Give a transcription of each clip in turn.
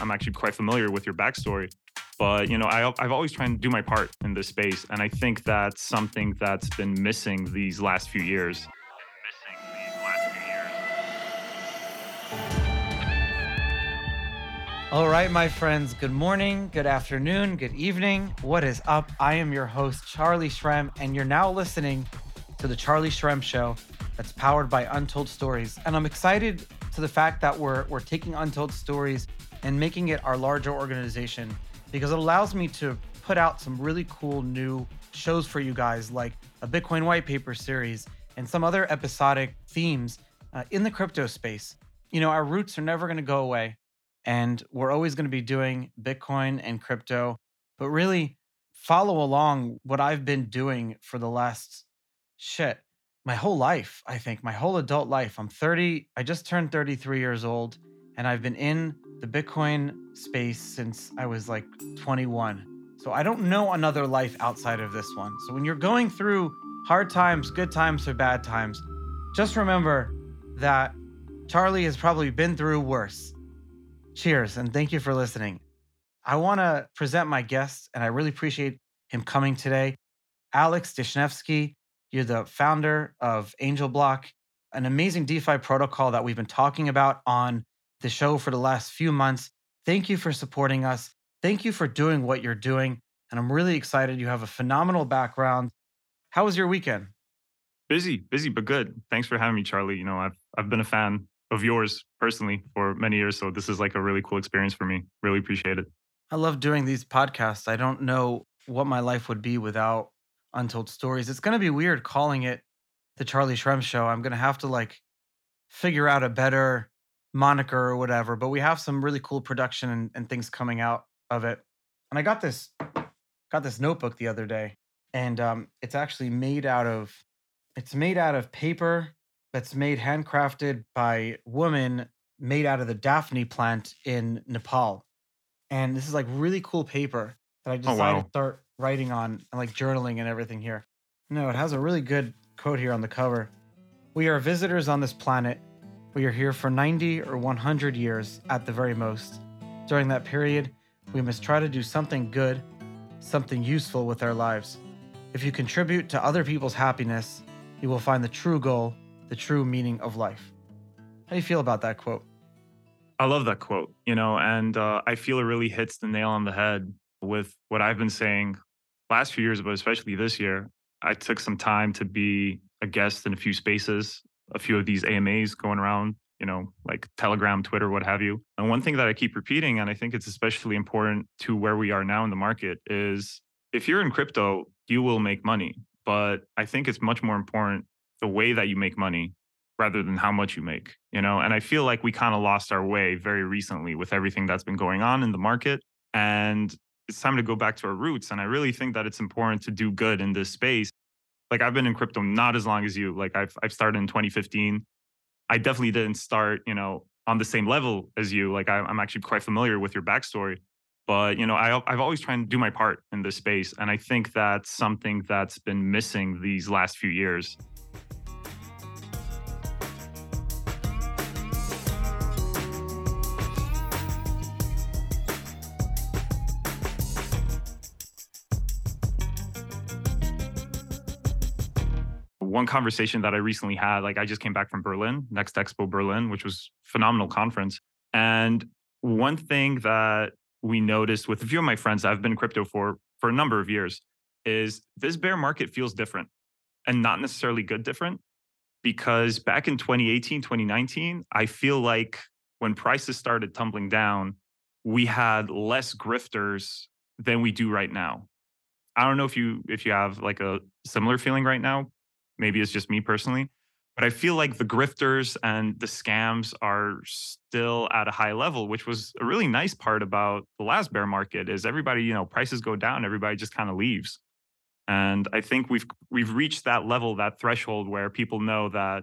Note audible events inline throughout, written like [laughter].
I'm actually quite familiar with your backstory. But you know, I, I've always tried to do my part in this space, and I think that's something that's been missing these last few years. All right, my friends, good morning, good afternoon, good evening. What is up? I am your host, Charlie Shrem, and you're now listening to The Charlie Shrem Show that's powered by Untold Stories. And I'm excited to the fact that we're, we're taking Untold Stories and making it our larger organization because it allows me to put out some really cool new shows for you guys, like a Bitcoin white paper series and some other episodic themes uh, in the crypto space. You know, our roots are never going to go away and we're always going to be doing Bitcoin and crypto, but really follow along what I've been doing for the last shit, my whole life, I think, my whole adult life. I'm 30, I just turned 33 years old, and I've been in the Bitcoin space since I was like 21. So I don't know another life outside of this one. So when you're going through hard times, good times, or bad times, just remember that Charlie has probably been through worse. Cheers, and thank you for listening. I want to present my guest, and I really appreciate him coming today. Alex Deshnevsky, you're the founder of Angel Block, an amazing DeFi protocol that we've been talking about on the show for the last few months. Thank you for supporting us. Thank you for doing what you're doing. And I'm really excited. You have a phenomenal background. How was your weekend? Busy, busy, but good. Thanks for having me, Charlie. You know, I've I've been a fan of yours personally for many years. So this is like a really cool experience for me. Really appreciate it. I love doing these podcasts. I don't know what my life would be without Untold Stories. It's going to be weird calling it the Charlie Shrem Show. I'm going to have to like figure out a better moniker or whatever. But we have some really cool production and, and things coming out of it. And I got this got this notebook the other day, and um, it's actually made out of it's made out of paper that's made handcrafted by women made out of the Daphne plant in Nepal. And this is like really cool paper that I Oh, decided wow. to start writing on and like journaling and everything here. No, it has a really good quote here on the cover. We are visitors on this planet. We are here for 90 or 100 years at the very most. During that period, we must try to do something good, something useful with our lives. If you contribute to other people's happiness, you will find the true goal, the true meaning of life. How do you feel about that quote? I love that quote, you know, and uh, I feel it really hits the nail on the head with what I've been saying last few years, but especially this year. I took some time to be a guest in a few spaces, a few of these AMAs going around, you know, like Telegram, Twitter, what have you. And one thing that I keep repeating, and I think it's especially important to where we are now in the market, is if you're in crypto, you will make money. But I think it's much more important the way that you make money rather than how much you make, you know? And I feel like we kind of lost our way very recently with everything that's been going on in the market. And it's time to go back to our roots. And I really think that it's important to do good in this space. Like I've been in crypto not as long as you. Like I've I've started in 2015. I definitely didn't start, you know, on the same level as you. Like I, I'm actually quite familiar with your backstory. But you know, I, I've always tried to do my part in this space, and I think that's something that's been missing these last few years. One conversation that I recently had, like I just came back from Berlin, Next Expo Berlin, which was phenomenal conference. And one thing that we noticed with a few of my friends I've been crypto for for a number of years is this bear market feels different and not necessarily good different because back in 2018 2019 I feel like when prices started tumbling down we had less grifters than we do right now. I don't know if you if you have like a similar feeling right now. Maybe it's just me personally, but I feel like the grifters and the scams are still at a high level, which was a really nice part about the last bear market is everybody, you know, prices go down, everybody just kind of leaves. And I think we've we've reached that level, that threshold where people know that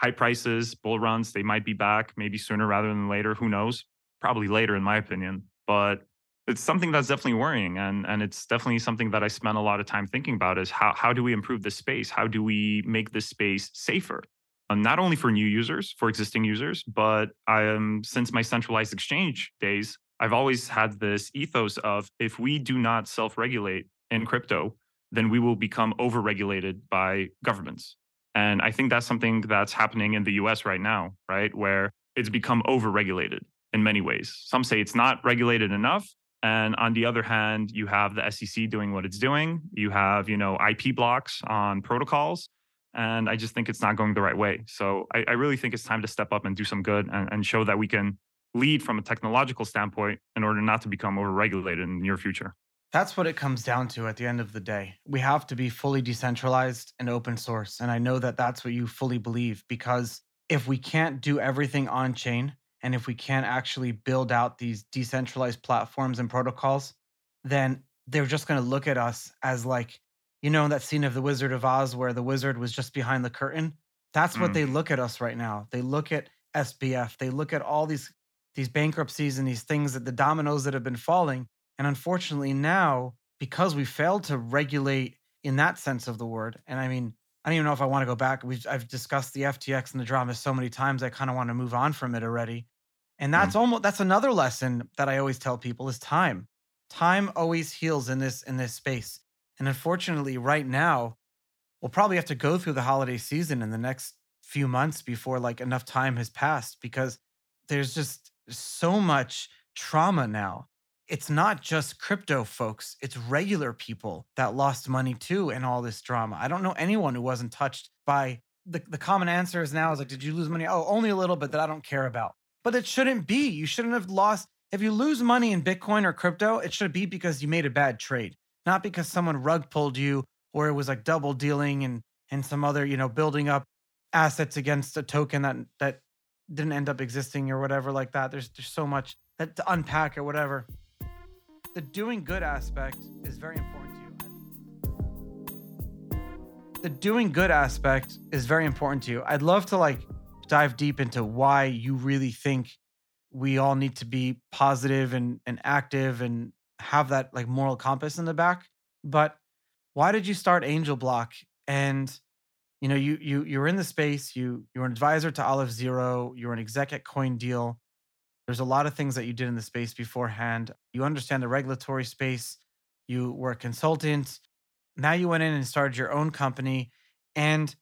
high prices, bull runs, they might be back, maybe sooner rather than later. Who knows? Probably later, in my opinion. But it's something that's definitely worrying and and it's definitely something that I spent a lot of time thinking about is how how do we improve this space? How do we make this space safer? Uh, not only for new users, for existing users, but I am since my centralized exchange days, I've always had this ethos of if we do not self regulate in crypto, then we will become overregulated by governments. And I think that's something that's happening in the US right now, right? Where it's become overregulated in many ways. Some say it's not regulated enough. And on the other hand, you have the SEC doing what it's doing. You have, you know, IP blocks on protocols. And I just think it's not going the right way. So I, I really think it's time to step up and do some good and, and show that we can lead from a technological standpoint in order not to become overregulated in the near future. That's what it comes down to at the end of the day. We have to be fully decentralized and open source. And I know that that's what you fully believe because if we can't do everything on chain and if we can't actually build out these decentralized platforms and protocols, then they're just going to look at us as like, you know, that scene of The Wizard of Oz where the wizard was just behind the curtain. That's what mm. they look at us right now. They look at SBF. They look at all these these bankruptcies and these things that the dominoes that have been falling. And unfortunately, now because we failed to regulate in that sense of the word, and I mean, I don't even know if I want to go back. We've I've discussed the FTX and the drama so many times. I kind of want to move on from it already. And that's mm. almost that's another lesson that I always tell people is time. Time always heals in this in this space. And unfortunately, right now, we'll probably have to go through the holiday season in the next few months before like enough time has passed because there's just so much trauma now. It's not just crypto folks, it's regular people that lost money too in all this drama. I don't know anyone who wasn't touched by the, the common answer is now is like, did you lose money? Oh, only a little bit that I don't care about. But it shouldn't be. You shouldn't have lost. If you lose money in Bitcoin or crypto, it should be because you made a bad trade, not because someone rug pulled you or it was like double dealing and and some other, you know, building up assets against a token that that didn't end up existing or whatever like that. There's there's so much that to unpack or whatever. The doing good aspect is very important to you. The doing good aspect is very important to you. I'd love to like dive deep into why you really think we all need to be positive and, and active and have that like moral compass in the back. But why did you start Angel Block? And you know, you you you're in the space. You you're an advisor to Aleph Zero. You're an exec at CoinDeal. There's a lot of things that you did in the space beforehand. You understand the regulatory space. You were a consultant. Now you went in and started your own company, and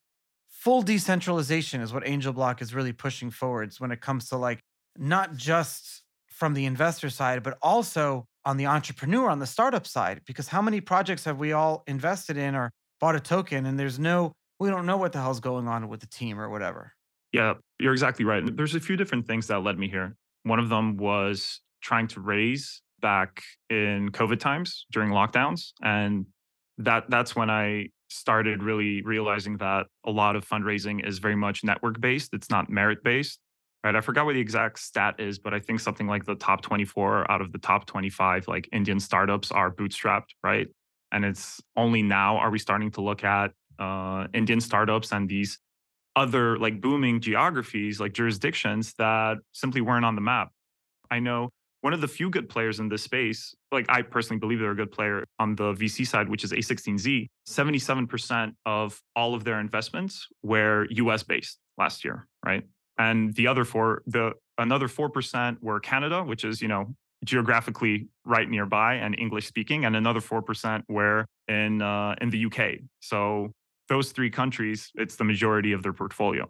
full decentralization is what Angel Block is really pushing forwards when it comes to like not just from the investor side, but also on the entrepreneur, on the startup side. Because how many projects have we all invested in or bought a token and there's no we don't know what the hell's going on with the team or whatever. Yeah, you're exactly right. There's a few different things that led me here. One of them was trying to raise back in COVID times during lockdowns. And that that's when I started really realizing that a lot of fundraising is very much network based. It's not merit based. Right. I forgot what the exact stat is, but I think something like the top 24 out of the top 25 like Indian startups are bootstrapped, right? And it's only now are we starting to look at uh, Indian startups and these other like booming geographies, like jurisdictions that simply weren't on the map. I know one of the few good players in this space, like I personally believe they're a good player on the VC side, which is A16Z, 77% of all of their investments were US based last year, right? And the other four, the another 4% were Canada, which is, you know, geographically right nearby and English speaking, and another 4% were in uh, in the UK. So those three countries, it's the majority of their portfolio.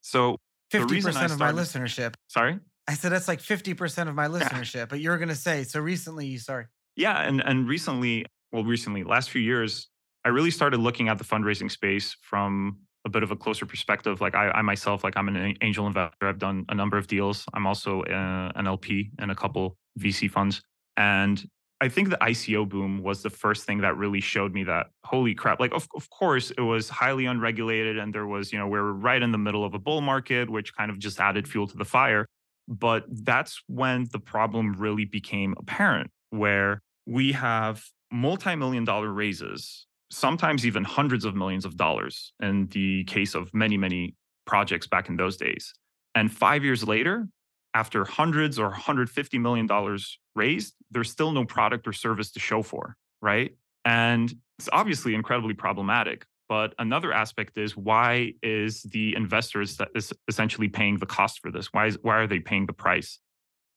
So 50% of started, my listenership. Sorry? I said that's like 50% of my [laughs] listenership, but you're going to say, so recently you, sorry. Yeah. And, and recently, well, recently, last few years, I really started looking at the fundraising space from a bit of a closer perspective. Like I, I myself, like I'm an angel investor. I've done a number of deals. I'm also a, uh, an LP in a couple VC funds. And I think the ICO boom was the first thing that really showed me that holy crap. Like of, of course it was highly unregulated and there was, you know, we we're right in the middle of a bull market, which kind of just added fuel to the fire. But that's when the problem really became apparent, where we have multi-million dollar raises, sometimes even hundreds of millions of dollars in the case of many, many projects back in those days. And five years later, after hundreds or 150 million dollars raised, there's still no product or service to show for, right? And it's obviously incredibly problematic. But another aspect is why is the investors that is essentially paying the cost for this? Why is why are they paying the price?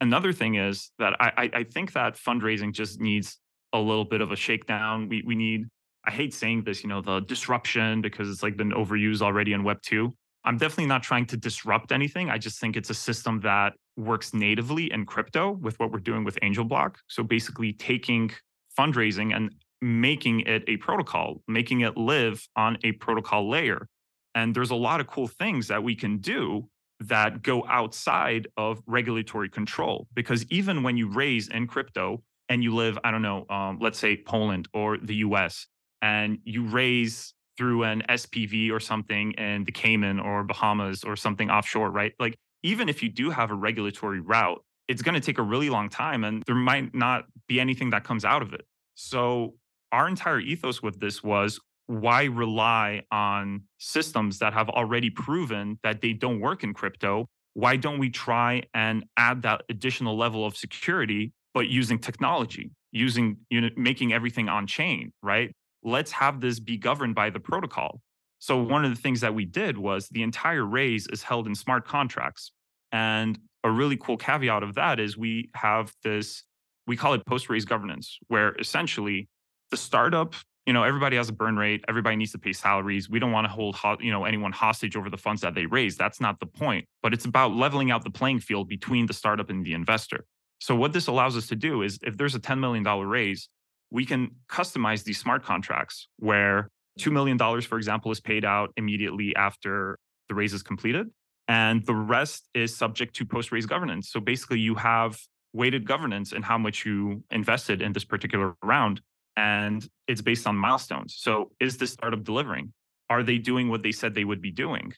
another thing is that I, I think that fundraising just needs a little bit of a shakedown. We we need. I hate saying this, you know, the disruption because it's like been overused already in Web two. I'm definitely not trying to disrupt anything. I just think it's a system that works natively in crypto with what we're doing with Angel Block. So basically taking fundraising and making it a protocol, making it live on a protocol layer. And there's a lot of cool things that we can do that go outside of regulatory control. Because even when you raise in crypto and you live, I don't know, um, let's say Poland or the US, and you raise through an SPV or something in the Cayman or Bahamas or something offshore, right? Like, even if you do have a regulatory route, it's going to take a really long time and there might not be anything that comes out of it. So, our entire ethos with this was why rely on systems that have already proven that they don't work in crypto? Why don't we try and add that additional level of security, but using technology, using you know, making everything on chain, right? Let's have this be governed by the protocol. So one of the things that we did was the entire raise is held in smart contracts. And a really cool caveat of that is we have this, we call it post raise governance, where essentially the startup you know everybody has a burn rate everybody needs to pay salaries. We don't want to hold ho- you know anyone hostage over the funds that they raise. That's not the point but it's about leveling out the playing field between the startup and the investor. So what this allows us to do is if there's a $10 million raise we can customize these smart contracts where $2 million for example is paid out immediately after the raise is completed and the rest is subject to post raise governance. So basically you have weighted governance and how much you invested in this particular round and it's based on milestones. So, is this startup delivering? Are they doing what they said they would be doing?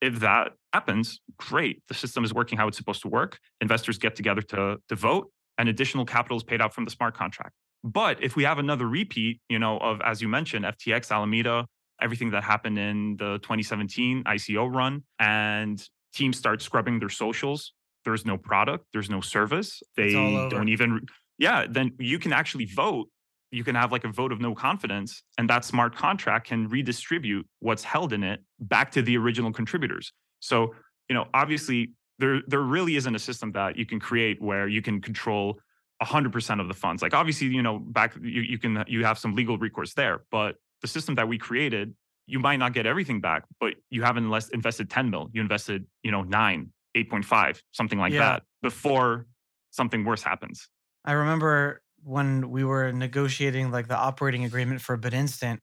If that happens, great. The system is working how it's supposed to work. Investors get together to, to vote, and additional capital is paid out from the smart contract. But if we have another repeat, you know, of as you mentioned, FTX, Alameda, everything that happened in the 2017 ICO run, and teams start scrubbing their socials, there's no product, there's no service. They don't even, yeah, then you can actually vote you can have like a vote of no confidence and that smart contract can redistribute what's held in it back to the original contributors. So you know obviously there there really isn't a system that you can create where you can control 100% of the funds. Like obviously you know back you, you can you have some legal recourse there but the system that we created you might not get everything back but you haven't less invested 10 mil you invested you know 9 8.5 something like yeah. that before something worse happens. I remember when we were negotiating like the operating agreement for BitInstant,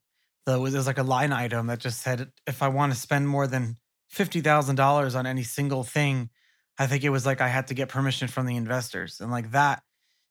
there was like a line item that just said if I want to spend more than fifty thousand dollars on any single thing, I think it was like I had to get permission from the investors and like that.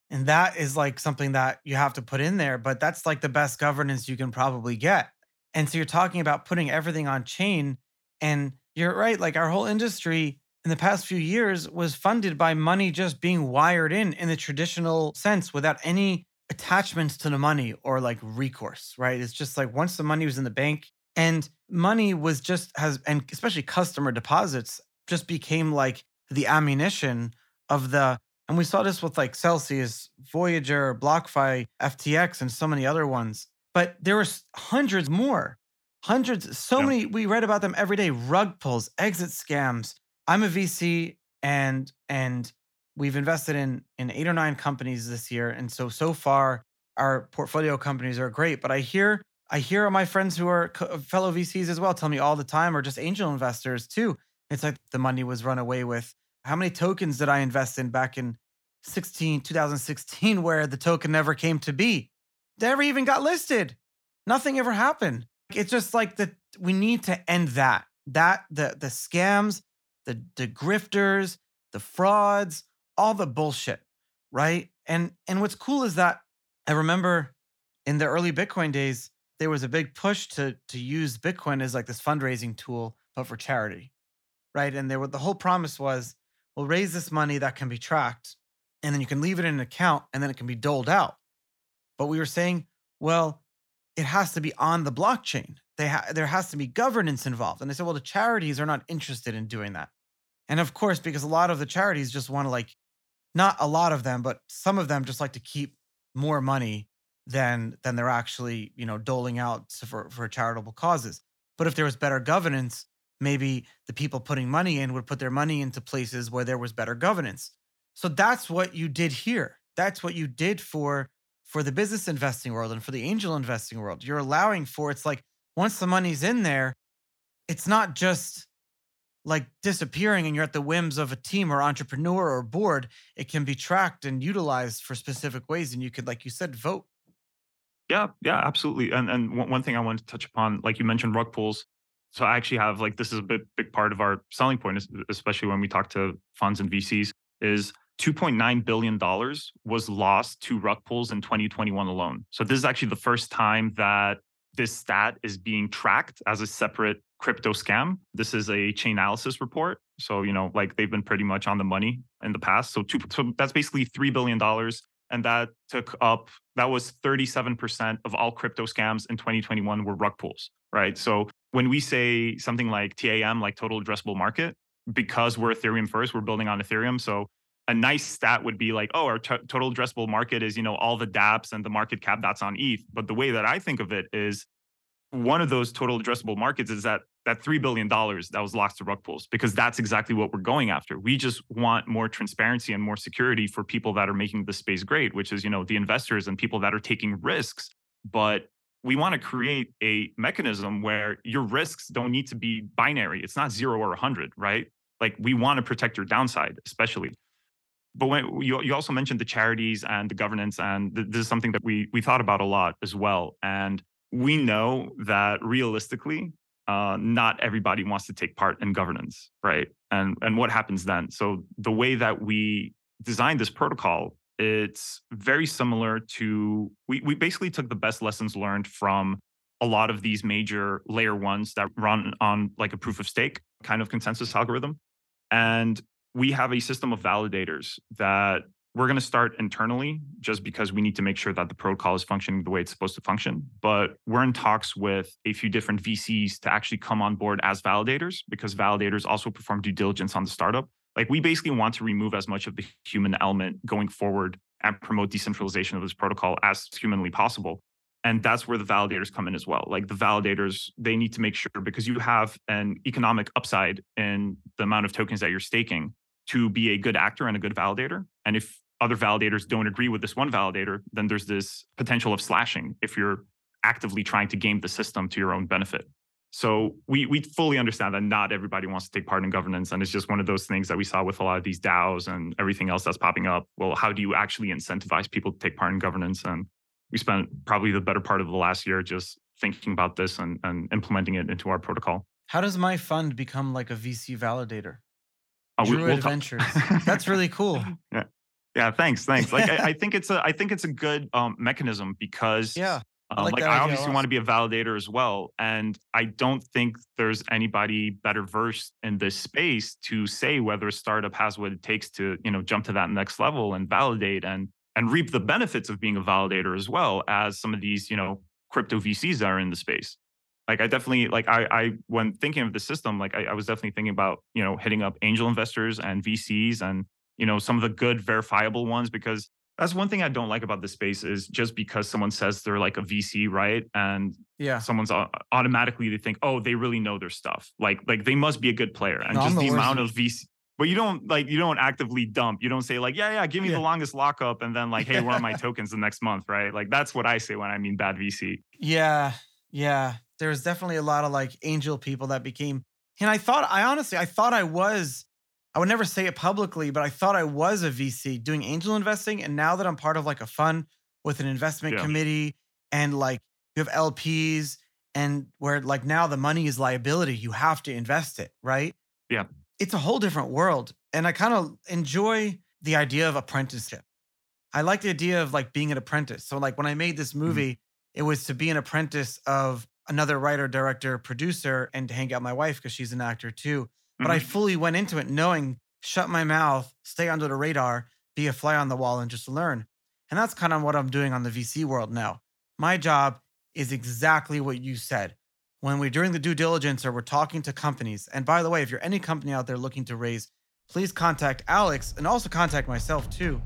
And that is like something that you have to put in there, but that's like the best governance you can probably get. And so you're talking about putting everything on chain. And you're right, like our whole industry in the past few years was funded by money just being wired in in the traditional sense without any attachments to the money or like recourse, right? It's just like once the money was in the bank and money was just has, and especially customer deposits just became like the ammunition of the, and we saw this with like Celsius, Voyager, BlockFi, FTX, and so many other ones. But there were hundreds more, hundreds, so yeah. many, we read about them every day rug pulls, exit scams, I'm a VC and and we've invested in in eight or nine companies this year, and so so far our portfolio companies are great. But I hear I hear my friends who are fellow VCs as well tell me all the time, or just angel investors too. It's like the money was run away with. How many tokens did I invest in back in 16 2016 [laughs] where the token never came to be? Never even got listed. Nothing ever happened. It's just like that we need to end that. That the the scams the the grifters, the frauds, all the bullshit, right? And and what's cool is that I remember in the early Bitcoin days, there was a big push to to use Bitcoin as like this fundraising tool, but for charity, right? And there were the whole promise was, we'll raise this money that can be tracked, and then you can leave it in an account, and then it can be doled out. But we were saying, well, it has to be on the blockchain. They ha- there has to be governance involved. And they said, well, the charities are not interested in doing that. And of course, because a lot of the charities just want to like, not a lot of them, but some of them just like to keep more money than than they're actually, you know, doling out for, for charitable causes. But if there was better governance, maybe the people putting money in would put their money into places where there was better governance. So that's what you did here. That's what you did for for the business investing world and for the angel investing world. You're allowing for it's like once the money's in there, it's not just like disappearing and you're at the whims of a team or entrepreneur or board. It can be tracked and utilized for specific ways. And you could, like you said, vote. Yeah, yeah, absolutely. And and one thing I wanted to touch upon, like you mentioned, rug pulls. So I actually have like this is a big big part of our selling point, especially when we talk to funds and VCs, is 2.9 billion dollars was lost to rug pulls in 2021 alone. So this is actually the first time that this stat is being tracked as a separate crypto scam. This is a Chainalysis report. So, you know, like they've been pretty much on the money in the past. So, two, so that's basically $3 billion. And that took up, that was 37% of all crypto scams in 2021 were rug pulls, right? So when we say something like TAM, like total addressable market, because we're Ethereum first, we're building on Ethereum. So a nice stat would be like, oh, our t- total addressable market is, you know, all the dApps and the market cap that's on ETH. But the way that I think of it is one of those total addressable markets is that that $3 billion that was lost to rug pulls, because that's exactly what we're going after. We just want more transparency and more security for people that are making the space great, which is, you know, the investors and people that are taking risks. But we want to create a mechanism where your risks don't need to be binary. It's not zero or 100, right? Like we want to protect your downside, especially but when you, you also mentioned the charities and the governance and th- this is something that we we thought about a lot as well. And we know that realistically uh, not everybody wants to take part in governance right? And and what happens then? So the way that we designed this protocol it's very similar to we, we basically took the best lessons learned from a lot of these major layer ones that run on like a proof of stake kind of consensus algorithm. And we have a system of validators that we're going to start internally just because we need to make sure that the protocol is functioning the way it's supposed to function. But we're in talks with a few different VCs to actually come on board as validators because validators also perform due diligence on the startup. Like we basically want to remove as much of the human element going forward and promote decentralization of this protocol as humanly possible. And that's where the validators come in as well. Like the validators, they need to make sure because you have an economic upside in the amount of tokens that you're staking to be a good actor and a good validator. And if other validators don't agree with this one validator, then there's this potential of slashing if you're actively trying to game the system to your own benefit. So we we fully understand that not everybody wants to take part in governance, and it's just one of those things that we saw with a lot of these DAOs and everything else that's popping up. Well, how do you actually incentivize people to take part in governance? And we spent probably the better part of the last year just thinking about this and, and implementing it into our protocol. How does my fund become like a VC validator? Oh, Druid we'll Adventures. [laughs] That's really cool. Yeah. Yeah, thanks, thanks. Like I, [laughs] I, think it's a I think it's a good um, mechanism because yeah, I um, like, like I obviously want to be a validator as well, and I don't think there's anybody better versed in this space to say whether a startup has what it takes to you know jump to that next level and validate and and reap the benefits of being a validator as well as some of these you know crypto VCs that are in the space like I definitely like I I when thinking of the system, like I, I, was definitely thinking about you know hitting up angel investors and VCs and you know some of the good verifiable ones because that's one thing I don't like about the space is just because someone says they're like a VC, right? And yeah, someone's uh, automatically they think, oh, they really know their stuff. Like like they must be a good player. And no, just the, the amount of VC but you don't like you don't actively dump. You don't say like, yeah, yeah, give me yeah. the longest lockup, and then like, hey, where are my [laughs] tokens the next month, right? Like that's what I say when I mean bad VC. Yeah, yeah there was definitely a lot of like angel people that became and I thought I honestly I thought I was I would never say it publicly, but I thought I was a VC doing angel investing. And now that I'm part of like a fund with an investment yeah. committee and like you have LPs and where like now the money is liability, you have to invest it, right? Yeah. It's a whole different world. And I kind of enjoy the idea of apprenticeship. I like the idea of like being an apprentice. So like when I made this mm-hmm. movie, mm-hmm. it was to be an apprentice of another writer, director, producer, and to hang out my wife because she's an actor too. But mm-hmm. I fully went into it knowing shut my mouth, stay under the radar, be a fly on the wall, and just learn. And that's kind of what I'm doing on the VC world now. My job is exactly what you said. When we're doing the due diligence or we're talking to companies, and by the way, if you're any company out there looking to raise, please contact Alex and also contact myself too.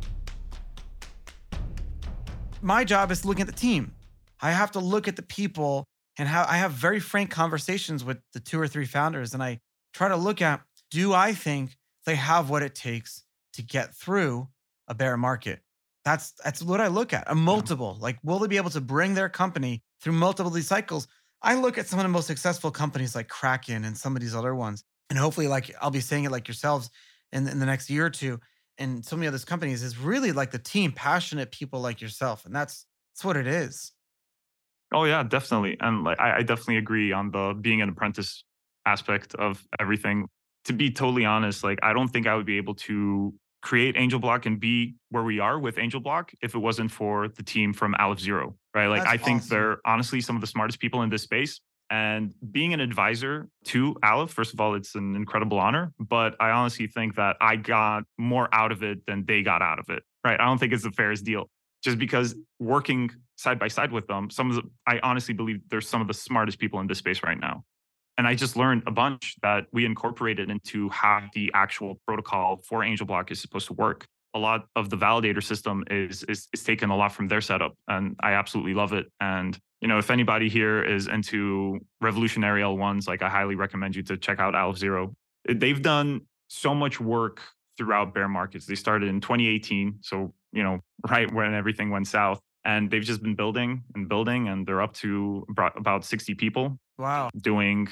My job is looking at the team. I have to look at the people and how I have very frank conversations with the two or three founders and I try to look at do I think they have what it takes to get through a bear market. That's that's what I look at. A multiple. Like, will they be able to bring their company through multiple of these cycles? I look at some of the most successful companies like Kraken and some of these other ones, and hopefully, like I'll be saying it like yourselves in, in the next year or two, and so many other companies is really like the team, passionate people like yourself, and that's that's what it is. Oh yeah, definitely, and like I, I definitely agree on the being an apprentice aspect of everything. To be totally honest, like I don't think I would be able to create Angel Block and be where we are with Angel Block if it wasn't for the team from Aleph Zero, right? Like That's I think awesome. they're honestly some of the smartest people in this space. And being an advisor to Aleph, first of all, it's an incredible honor. But I honestly think that I got more out of it than they got out of it, right? I don't think it's the fairest deal. Just because working side by side with them, some of the, I honestly believe they're some of the smartest people in this space right now and I just learned a bunch that we incorporated into how the actual protocol for Angel Block is supposed to work. A lot of the validator system is, is is taken a lot from their setup, and I absolutely love it. And you know, if anybody here is into revolutionary L1s, like I highly recommend you to check out Aleph Zero. They've done so much work throughout bear markets. They started in 2018, so you know, [laughs] right when everything went south, and they've just been building and building, and they're up to about 60 people Wow. Doing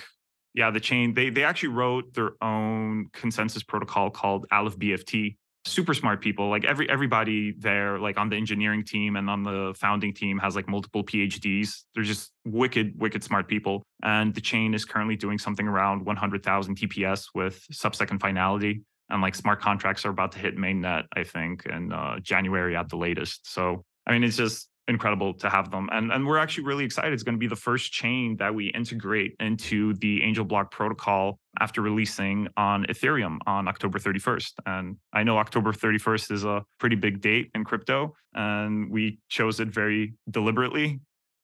yeah, the chain. They they actually wrote their own consensus protocol called Aleph BFT. Super smart people. Like every everybody there, like on the engineering team and on the founding team, has like multiple PhDs. They're just wicked, wicked smart people. And the chain is currently doing something around 100,000 TPS with sub-second finality. And like smart contracts are about to hit mainnet, I think, in uh, January at the latest. So I mean, it's just incredible to have them. And, and we're actually really excited. It's going to be the first chain that we integrate into the Angel Block protocol after releasing on Ethereum on October 31st. And I know October 31st is a pretty big date in crypto, and we chose it very deliberately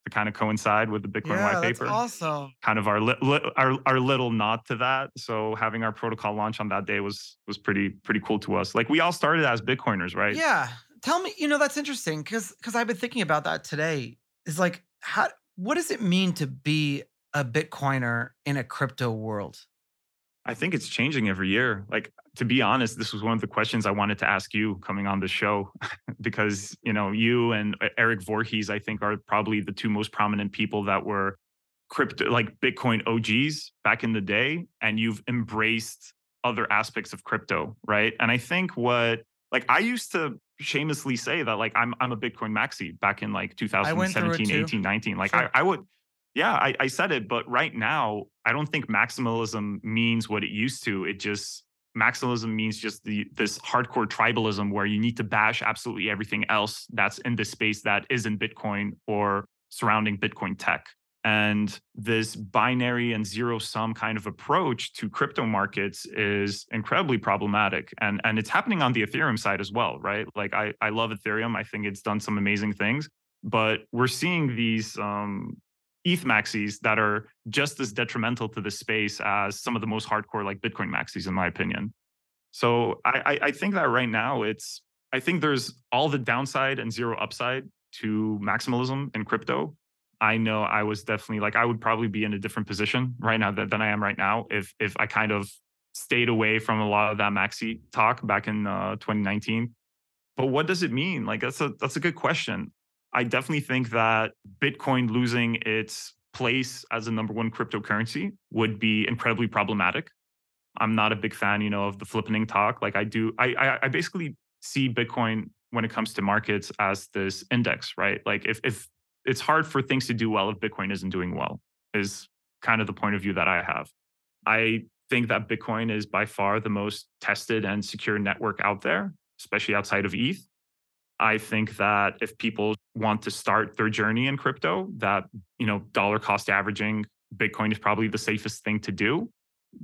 to kind of coincide with the Bitcoin yeah, white paper. That's awesome. Kind of our, li- li- our our little nod to that. So having our protocol launch on that day was was pretty pretty cool to us. Like we all started as Bitcoiners, right? Yeah, tell me, you know, that's interesting because because I've been thinking about that today. Is like how what does it mean to be a Bitcoiner in a crypto world? I think it's changing every year. Like to be honest, this was one of the questions I wanted to ask you coming on the show [laughs] because, you know, you and uh, Eric Voorhees I think are probably the two most prominent people that were crypto like Bitcoin OGs back in the day and you've embraced other aspects of crypto, right? And I think what like I used to shamelessly say that like I'm I'm a Bitcoin maxi back in like 2017, 18, 19. Like sure. I, I would yeah, I, I said it, but right now I don't think maximalism means what it used to. It just maximalism means just the this hardcore tribalism where you need to bash absolutely everything else that's in this space that isn't Bitcoin or surrounding Bitcoin tech. And this binary and zero sum kind of approach to crypto markets is incredibly problematic. And, and it's happening on the Ethereum side as well, right? Like I, I love Ethereum. I think it's done some amazing things, but we're seeing these um, ETH maxis that are just as detrimental to the space as some of the most hardcore like Bitcoin maxis, in my opinion. So I, I think that right now it's I think there's all the downside and zero upside to maximalism in crypto. I know I was definitely like I would probably be in a different position right now than, than I am right now if if I kind of stayed away from a lot of that maxi talk back in uh, 2019. But what does it mean? Like that's a that's a good question. I definitely think that Bitcoin losing its place as a number one cryptocurrency would be incredibly problematic. I'm not a big fan, you know, of the flippening talk. Like I do, I, I, I basically see Bitcoin when it comes to markets as this index, right? Like if if it's hard for things to do well if Bitcoin isn't doing well, is kind of the point of view that I have. I think that Bitcoin is by far the most tested and secure network out there, especially outside of ETH. I think that if people want to start their journey in crypto, that you know, dollar cost averaging Bitcoin is probably the safest thing to do.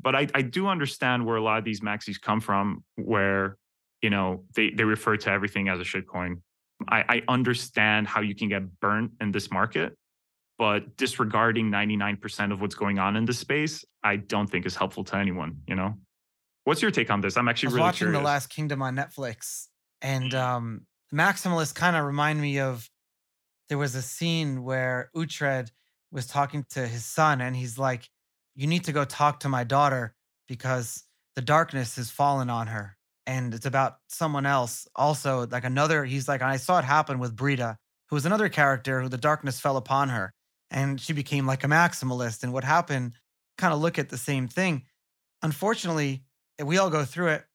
But I, I do understand where a lot of these maxis come from, where you know they, they refer to everything as a shitcoin I, I understand how you can get burnt in this market, but disregarding 99% of what's going on in this space, I don't think is helpful to anyone, you know? What's your take on this? I'm actually I was really watching curious. The Last Kingdom on Netflix, and mm. um, Maximalists kind of remind me of there was a scene where Uhtred was talking to his son, and he's like, You need to go talk to my daughter because the darkness has fallen on her. And it's about someone else. Also, like another, he's like, I saw it happen with Brida, who was another character who the darkness fell upon her and she became like a maximalist. And what happened, kind of look at the same thing. Unfortunately, we all go through it.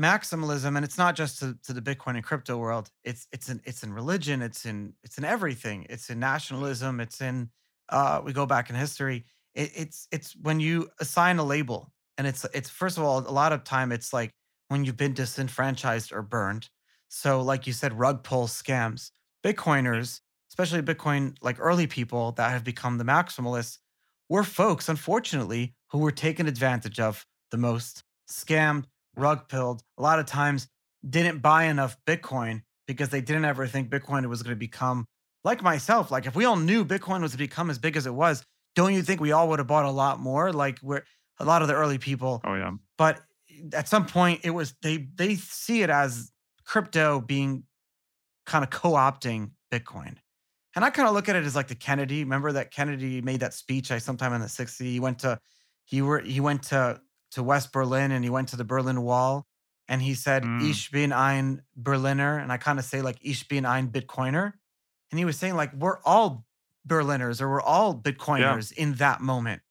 Maximalism, and it's not just to, to the Bitcoin and crypto world. It's it's in it's in religion. It's in it's in everything. It's in nationalism. It's in uh, we go back in history. It, it's it's when you assign a label, and it's it's first of all a lot of time it's like when you've been disenfranchised or burned. So like you said, rug pull scams. Bitcoiners especially Bitcoin, like early people that have become the maximalists, were folks, unfortunately, who were taken advantage of the most, scammed, rug pulled. A lot of times didn't buy enough Bitcoin because they didn't ever think Bitcoin was going to become like myself. Like if we all knew Bitcoin was to become as big as it was, don't you think we all would have bought a lot more? Like we're a lot of the early people. Oh yeah. But at some point it was they they see it as crypto being kind of co-opting Bitcoin. And I kind of look at it as like the Kennedy. Remember that Kennedy made that speech I sometime in the 60s. He went to he were he went to to West Berlin and he went to the Berlin Wall and he said, mm. Ich bin ein Berliner. And I kind of say like Ich bin ein Bitcoiner. And he was saying like we're all Berliners or we're all Bitcoiners yeah. in that moment.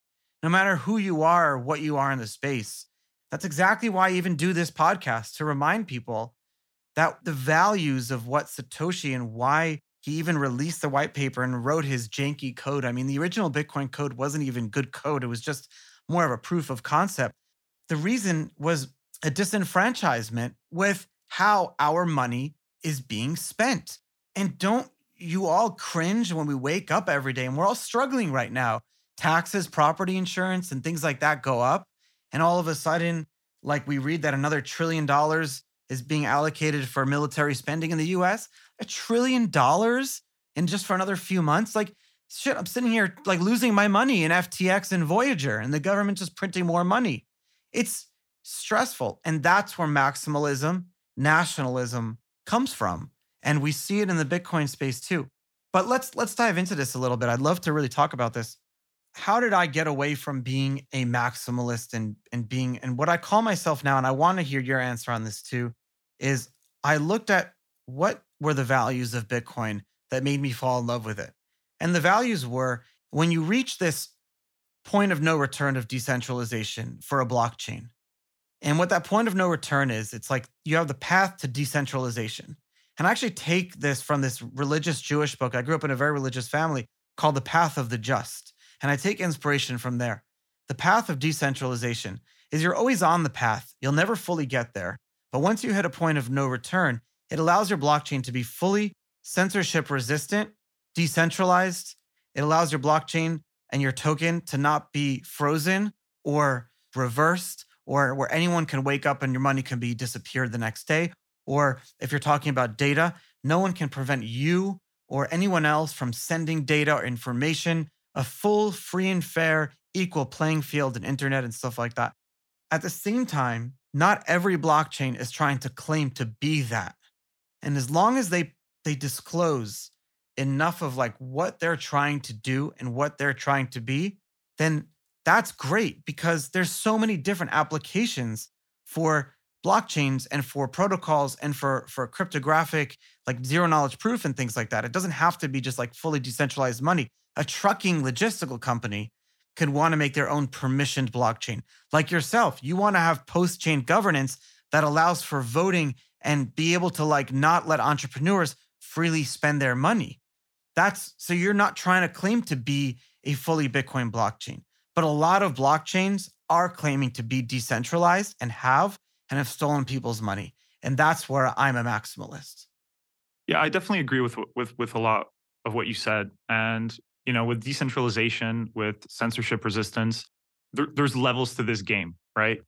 No matter who you are or what you are in the space. That's exactly why I even do this podcast to remind people that the values of what Satoshi and why he even released the white paper and wrote his janky code. I mean, the original Bitcoin code wasn't even good code, it was just more of a proof of concept. The reason was a disenfranchisement with how our money is being spent. And don't you all cringe when we wake up every day and we're all struggling right now? Taxes, property insurance, and things like that go up. And all of a sudden, like we read that another trillion dollars is being allocated for military spending in the US a trillion dollars in just for another few months. Like, shit, I'm sitting here like losing my money in FTX and Voyager, and the government just printing more money. It's stressful. And that's where maximalism, nationalism comes from. And we see it in the Bitcoin space too. But let's let's dive into this a little bit. I'd love to really talk about this. How did I get away from being a maximalist and and being and what I call myself now, and I want to hear your answer on this too, is I looked at what were the values of Bitcoin that made me fall in love with it. And the values were when you reach this point of no return of decentralization for a blockchain. And what that point of no return is, it's like you have the path to decentralization. And I actually take this from this religious Jewish book. I grew up in a very religious family called The Path of the Just. And I take inspiration from there. The path of decentralization is you're always on the path. You'll never fully get there. But once you hit a point of no return, it allows your blockchain to be fully censorship resistant, decentralized. It allows your blockchain and your token to not be frozen or reversed or where anyone can wake up and your money can be disappeared the next day. Or if you're talking about data, no one can prevent you or anyone else from sending data or information, a full, free and fair, equal playing field in internet and stuff like that. At the same time, not every blockchain is trying to claim to be that. And as long as they they disclose enough of like what they're trying to do and what they're trying to be, then that's great because there's so many different applications for blockchains and for protocols and for for cryptographic like zero knowledge proof and things like that. It doesn't have to be just like fully decentralized money. A trucking logistical company could want to make their own permissioned blockchain. Like yourself, you want to have post-chain governance that allows for voting and be able to like not let entrepreneurs freely spend their money. That's so you're not trying to claim to be a fully Bitcoin blockchain. But a lot of blockchains are claiming to be decentralized and have and have stolen people's money. And that's where I'm a maximalist. Yeah, I definitely agree with with with a lot of what you said. And you know, with decentralization, with censorship resistance, there, there's levels to this game, right?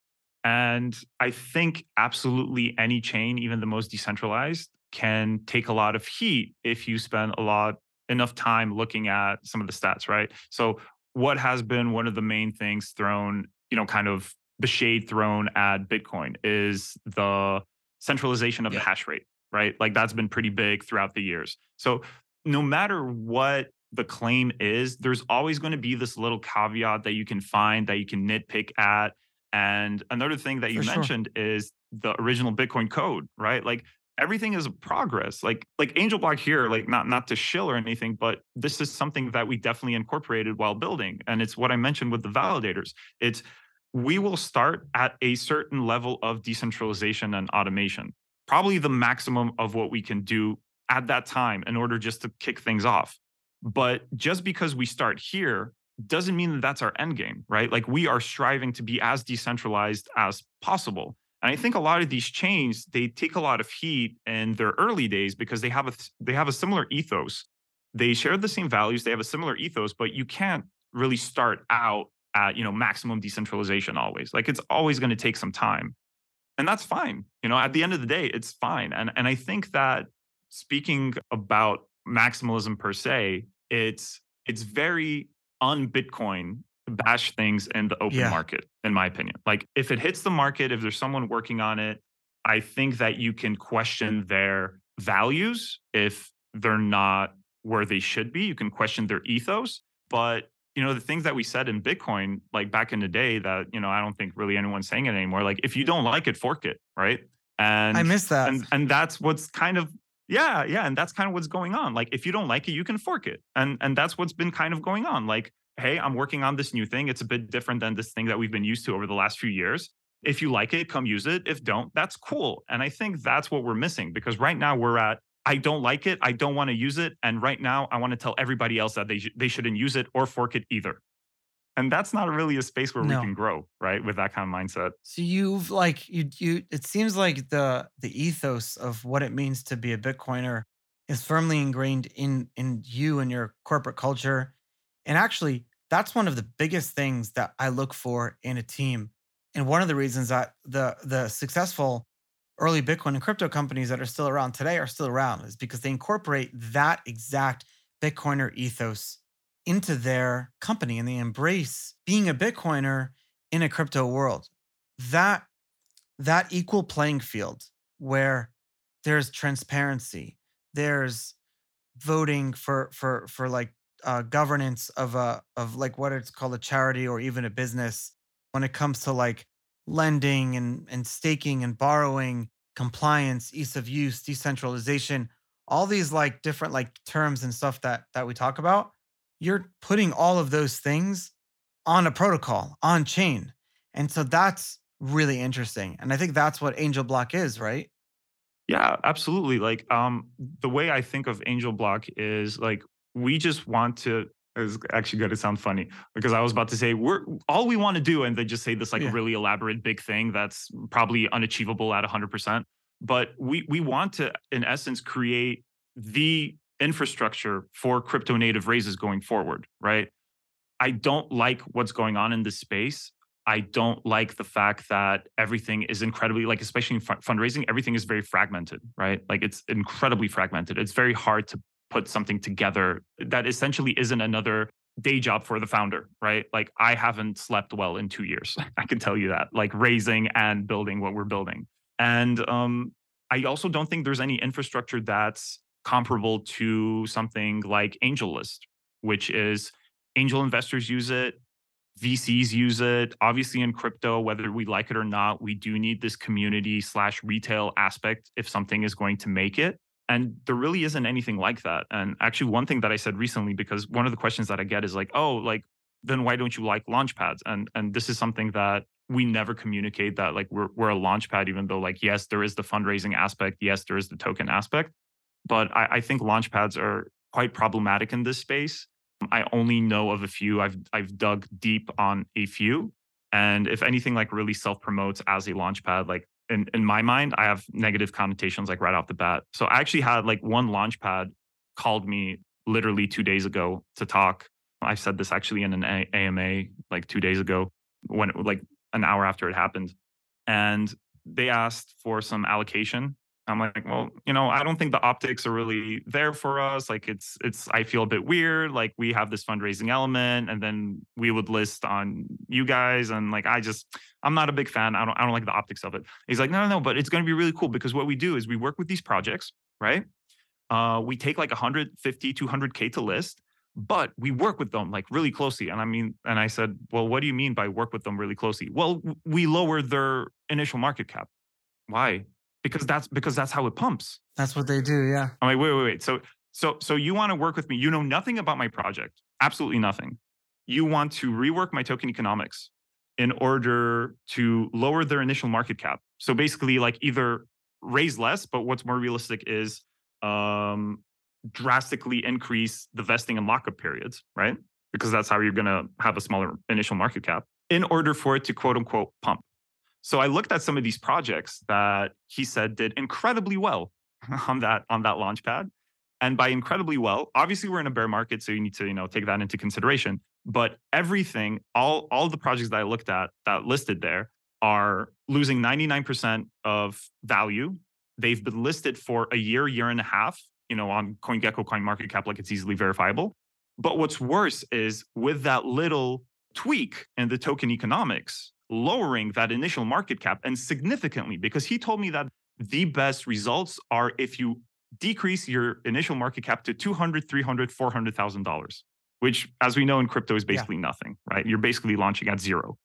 And I think absolutely any chain, even the most decentralized, can take a lot of heat if you spend a lot enough time looking at some of the stats, right? So what has been one of the main things thrown, you know, kind of the shade thrown at Bitcoin is the centralization of yeah. the hash rate, right? Like that's been pretty big throughout the years. So no matter what the claim is, there's always going to be this little caveat that you can find that you can nitpick at and another thing that you For mentioned sure. is the original Bitcoin code, right? Like everything is a progress. Like like Angel Block here, like not not to shill or anything, but this is something that we definitely incorporated while building. And it's what I mentioned with the validators. It's we will start at a certain level of decentralization and automation, probably the maximum of what we can do at that time in order just to kick things off. But just because we start here doesn't mean that that's our end game, right? Like we are striving to be as decentralized as possible. And I think a lot of these chains they take a lot of heat in their early days because they have a they have a similar ethos. They share the same values, they have a similar ethos, but you can't really start out at you know maximum decentralization always. Like it's always going to take some time. And that's fine. You know, at the end of the day, it's fine. And and I think that speaking about maximalism per se, it's it's very un Bitcoin to bash things in the open yeah. market, in my opinion. Like if it hits the market, if there's someone working on it, I think that you can question their values if they're not where they should be. You can question their ethos. But you know the things that we said in bitcoin like back in the day that you know i don't think really anyone's saying it anymore like if you don't like it fork it right and i miss that and, and that's what's kind of yeah yeah and that's kind of what's going on like if you don't like it you can fork it and and that's what's been kind of going on like hey, I'm working on this new thing. It's a bit different than this thing that we've been used to over the last few years. If you like it, come use it. If don't, that's cool. And I think that's what we're missing because right now we're at I don't like it. I don't want to use it. And right now, I want to tell everybody else that they sh- they shouldn't use it or fork it either. And that's not really a space where no. we can grow, right? With that kind of mindset. So you've like you you. It seems like the the ethos of what it means to be a Bitcoiner is firmly ingrained in in you and your corporate culture and actually, that's one of the biggest things that I look for in a team. And one of the reasons that the the successful early Bitcoin and crypto companies that are still around today are still around is because they incorporate that exact Bitcoiner ethos into their company and they embrace being a Bitcoiner in a crypto world. That that equal playing field where there's transparency, there's voting for for for like uh, governance of a of like what it's called a charity or even a business when it comes to like lending and and staking and borrowing compliance ease of use decentralization all these like different like terms and stuff that that we talk about you're putting all of those things on a protocol on chain and so that's really interesting and i think that's what angel block is right yeah absolutely like um the way i think of angel block is like we just want to it's actually going to sound funny because I was about to say we're all we want to do, and then just say this like yeah. really elaborate big thing that's probably unachievable at 100%. But we we want to, in essence, create the infrastructure for crypto native raises going forward, right? I don't like what's going on in this space. I don't like the fact that everything is incredibly like, especially in fundraising, everything is very fragmented, right? Like it's incredibly fragmented. It's very hard to put something together that essentially isn't another day job for the founder, right? Like I haven't slept well in two years. [laughs] I can tell you that, like raising and building what we're building. And um, I also don't think there's any infrastructure that's comparable to something like AngelList, which is angel investors use it, VCs use it. Obviously, in crypto, whether we like it or not, we do need this community slash retail aspect if something is going to make it. And there really isn't anything like that. And actually, one thing that I said recently, because one of the questions that I get is like, oh, like, then why don't you like launch pads? And and this is something that we never communicate that like we're we're a launch pad, even though like yes, there is the fundraising aspect, yes, there is the token aspect. But I, I think launch pads are quite problematic in this space. I only know of a few. I've I've dug deep on a few. And if anything like really self promotes as a launch pad, like in, in my mind, I have negative connotations like right off the bat. So I actually had like one launchpad called me literally two days ago to talk. I said this actually in an a- AMA like two days ago when it, like an hour after it happened. And they asked for some allocation I'm like, well, you know, I don't think the optics are really there for us. Like it's it's I feel a bit weird. Like we have this fundraising element and then we would list on you guys and like I just I'm not a big fan. I don't I don't like the optics of it. He's like, no, no, no, but it's going to be really cool because what we do is we work with these projects, right? Uh, we take like 150, 200k to list, but we work with them like really closely. And I mean, and I said, well, what do you mean by work with them really closely? Well, we lower their initial market cap Why? Because that's because that's how it pumps. That's what they do. Yeah. I'm like, wait, wait, wait. So so so you want to work with me? You know nothing about my project. Absolutely nothing. You want to rework my token economics in order to lower their initial market cap. So basically, like either raise less, but what's more realistic is um, drastically increase the vesting and lockup periods, right? Because that's how you're going to have a smaller initial market cap in order for it to quote unquote pump. So I looked at some of these projects that he said did incredibly well [laughs] on that on that launch pad. And by incredibly well, obviously we're in a bear market, so you need to, you know, take that into consideration. But everything, all all the projects that I looked at that listed there are losing 99% of value. They've been listed for a year, year and a half, you know, on CoinGecko, coin CoinMarketCap, like it's easily verifiable. But what's worse is with that little tweak in the token economics, lowering that initial market cap and significantly, because he told me that the best results are if you decrease your initial market cap to 200, 300, 400,000 dollars, which as we know in crypto is basically yeah. nothing, right? You're basically launching at zero.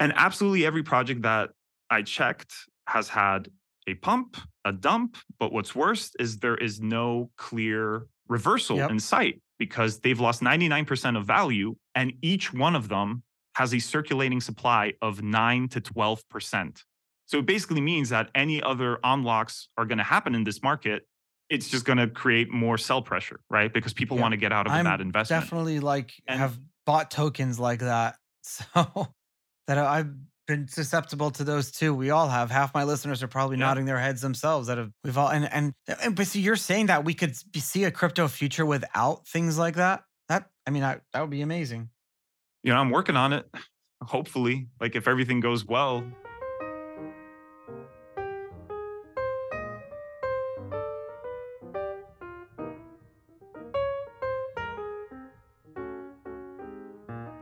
And absolutely every project that I checked has had a pump, a dump, but what's worse is there is no clear reversal yep. in sight because they've lost 99% of value and each one of them has a circulating supply of 9 to 12%. So it basically means that any other unlocks are going to happen in this market. It's just going to create more sell pressure, right? Because people want to get out of I'm that investment. Definitely like and, have bought tokens like that. [laughs] So that I've been susceptible to those too. We all have. Half my listeners are probably yeah. nodding their heads themselves that have we've all and and, and but so you're saying that we could see a crypto future without things like that. That I mean, I, that would be amazing. You know, I'm working on it. Hopefully, like if everything goes well,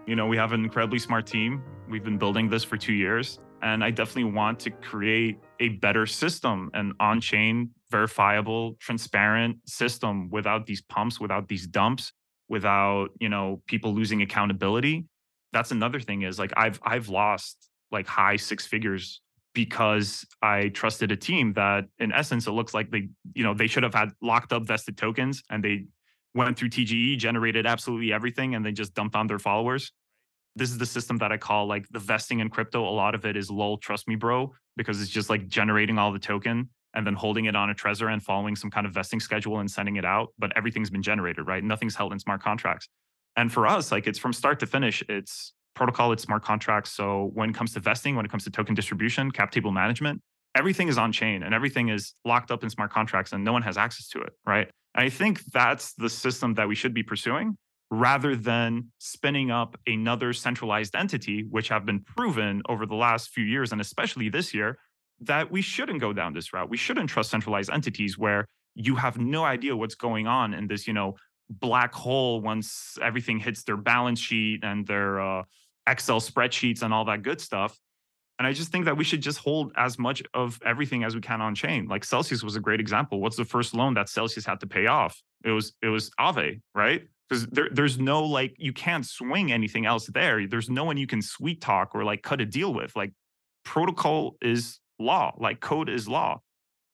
You know, we have an incredibly smart team. We've been building this for two years. And I definitely want to create a better system, an on chain, verifiable, transparent system without these pumps, without these dumps, without, you know, people losing accountability. That's another thing is like I've I've lost like high six figures because I trusted a team that in essence it looks like they, you know, they should have had locked up vested tokens and they went through TGE, generated absolutely everything, and they just dumped on their followers this is the system that I call like the vesting in crypto. A lot of it is lol, trust me, bro, because it's just like generating all the token and then holding it on a Trezor and following some kind of vesting schedule and sending it out. But everything's been generated, right? Nothing's held in smart contracts. And for us, like it's from start to finish, it's protocol, it's smart contracts. So when it comes to vesting, when it comes to token distribution, cap table management, everything is on chain and everything is locked up in smart contracts and no one has access to it, right? And I think that's the system that we should be pursuing rather than spinning up another centralized entity, which have been proven over the last few years and especially this year that we shouldn't go down this route. We shouldn't trust centralized entities where you have no idea what's going on in this, you know, black hole once everything hits their balance sheet and their uh, Excel spreadsheets and all that good stuff. And I just think that we should just hold as much of everything as we can on chain. Like Celsius was a great example. What's the first loan that Celsius had to pay off? It was it was Aave, right? because there, there's no like you can't swing anything else there there's no one you can sweet talk or like cut a deal with like protocol is law like code is law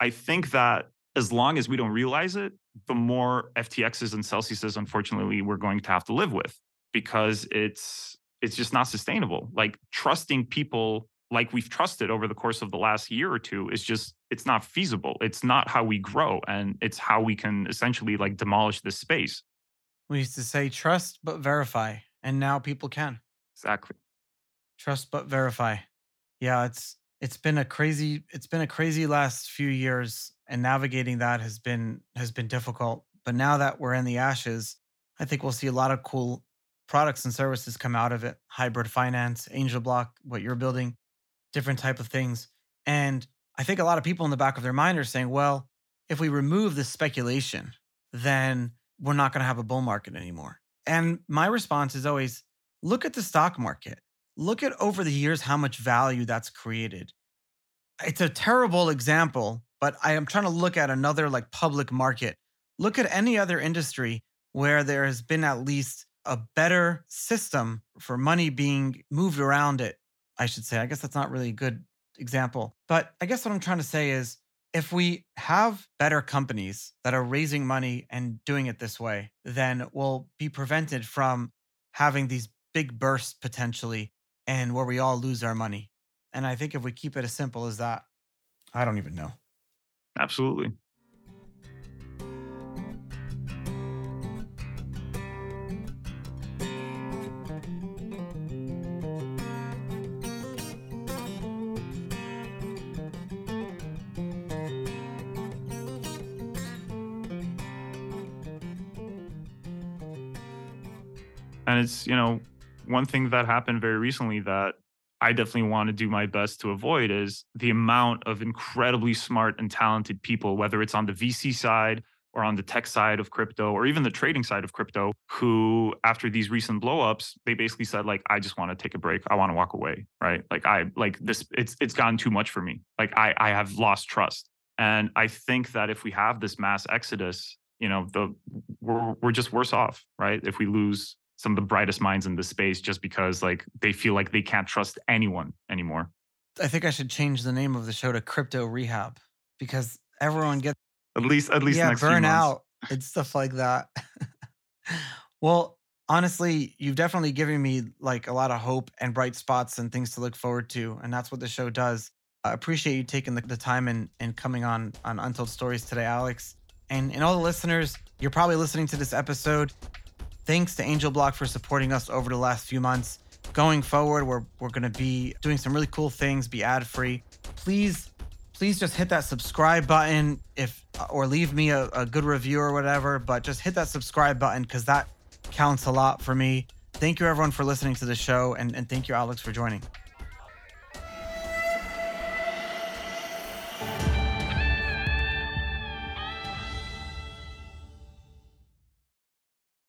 i think that as long as we don't realize it the more ftxs and celsiuses unfortunately we're going to have to live with because it's it's just not sustainable like trusting people like we've trusted over the course of the last year or two is just it's not feasible it's not how we grow and it's how we can essentially like demolish this space we used to say trust but verify, and now people can. Exactly. Trust but verify. Yeah, it's it's been a crazy it's been a crazy last few years and navigating that has been has been difficult. But now that we're in the ashes, I think we'll see a lot of cool products and services come out of it. Hybrid finance, Angel Block, what you're building, different type of things. And I think a lot of people in the back of their mind are saying, well, if we remove the speculation, then we're not going to have a bull market anymore. And my response is always look at the stock market. Look at over the years how much value that's created. It's a terrible example, but I am trying to look at another like public market. Look at any other industry where there has been at least a better system for money being moved around it. I should say. I guess that's not really a good example. But I guess what I'm trying to say is if we have better companies that are raising money and doing it this way, then we'll be prevented from having these big bursts potentially and where we all lose our money. And I think if we keep it as simple as that, I don't even know. Absolutely. And it's, you know, one thing that happened very recently that I definitely want to do my best to avoid is the amount of incredibly smart and talented people, whether it's on the VC side or on the tech side of crypto or even the trading side of crypto, who after these recent blowups, they basically said, like, I just want to take a break. I want to walk away. Right. Like I like this, it's it's gotten too much for me. Like I I have lost trust. And I think that if we have this mass exodus, you know, the we're we're just worse off, right? If we lose some of the brightest minds in the space just because like they feel like they can't trust anyone anymore. I think I should change the name of the show to Crypto Rehab because everyone gets at least at least yeah next burn out and stuff like that. [laughs] well, honestly, you've definitely given me like a lot of hope and bright spots and things to look forward to, and that's what the show does. I appreciate you taking the, the time and, and coming on on Untold Stories today, Alex. And and all the listeners, you're probably listening to this episode Thanks to Angel Block for supporting us over the last few months. Going forward, we're, we're going to be doing some really cool things, be ad free. Please, please just hit that subscribe button if or leave me a, a good review or whatever. But just hit that subscribe button because that counts a lot for me. Thank you everyone for listening to the show and, and thank you, Alex, for joining.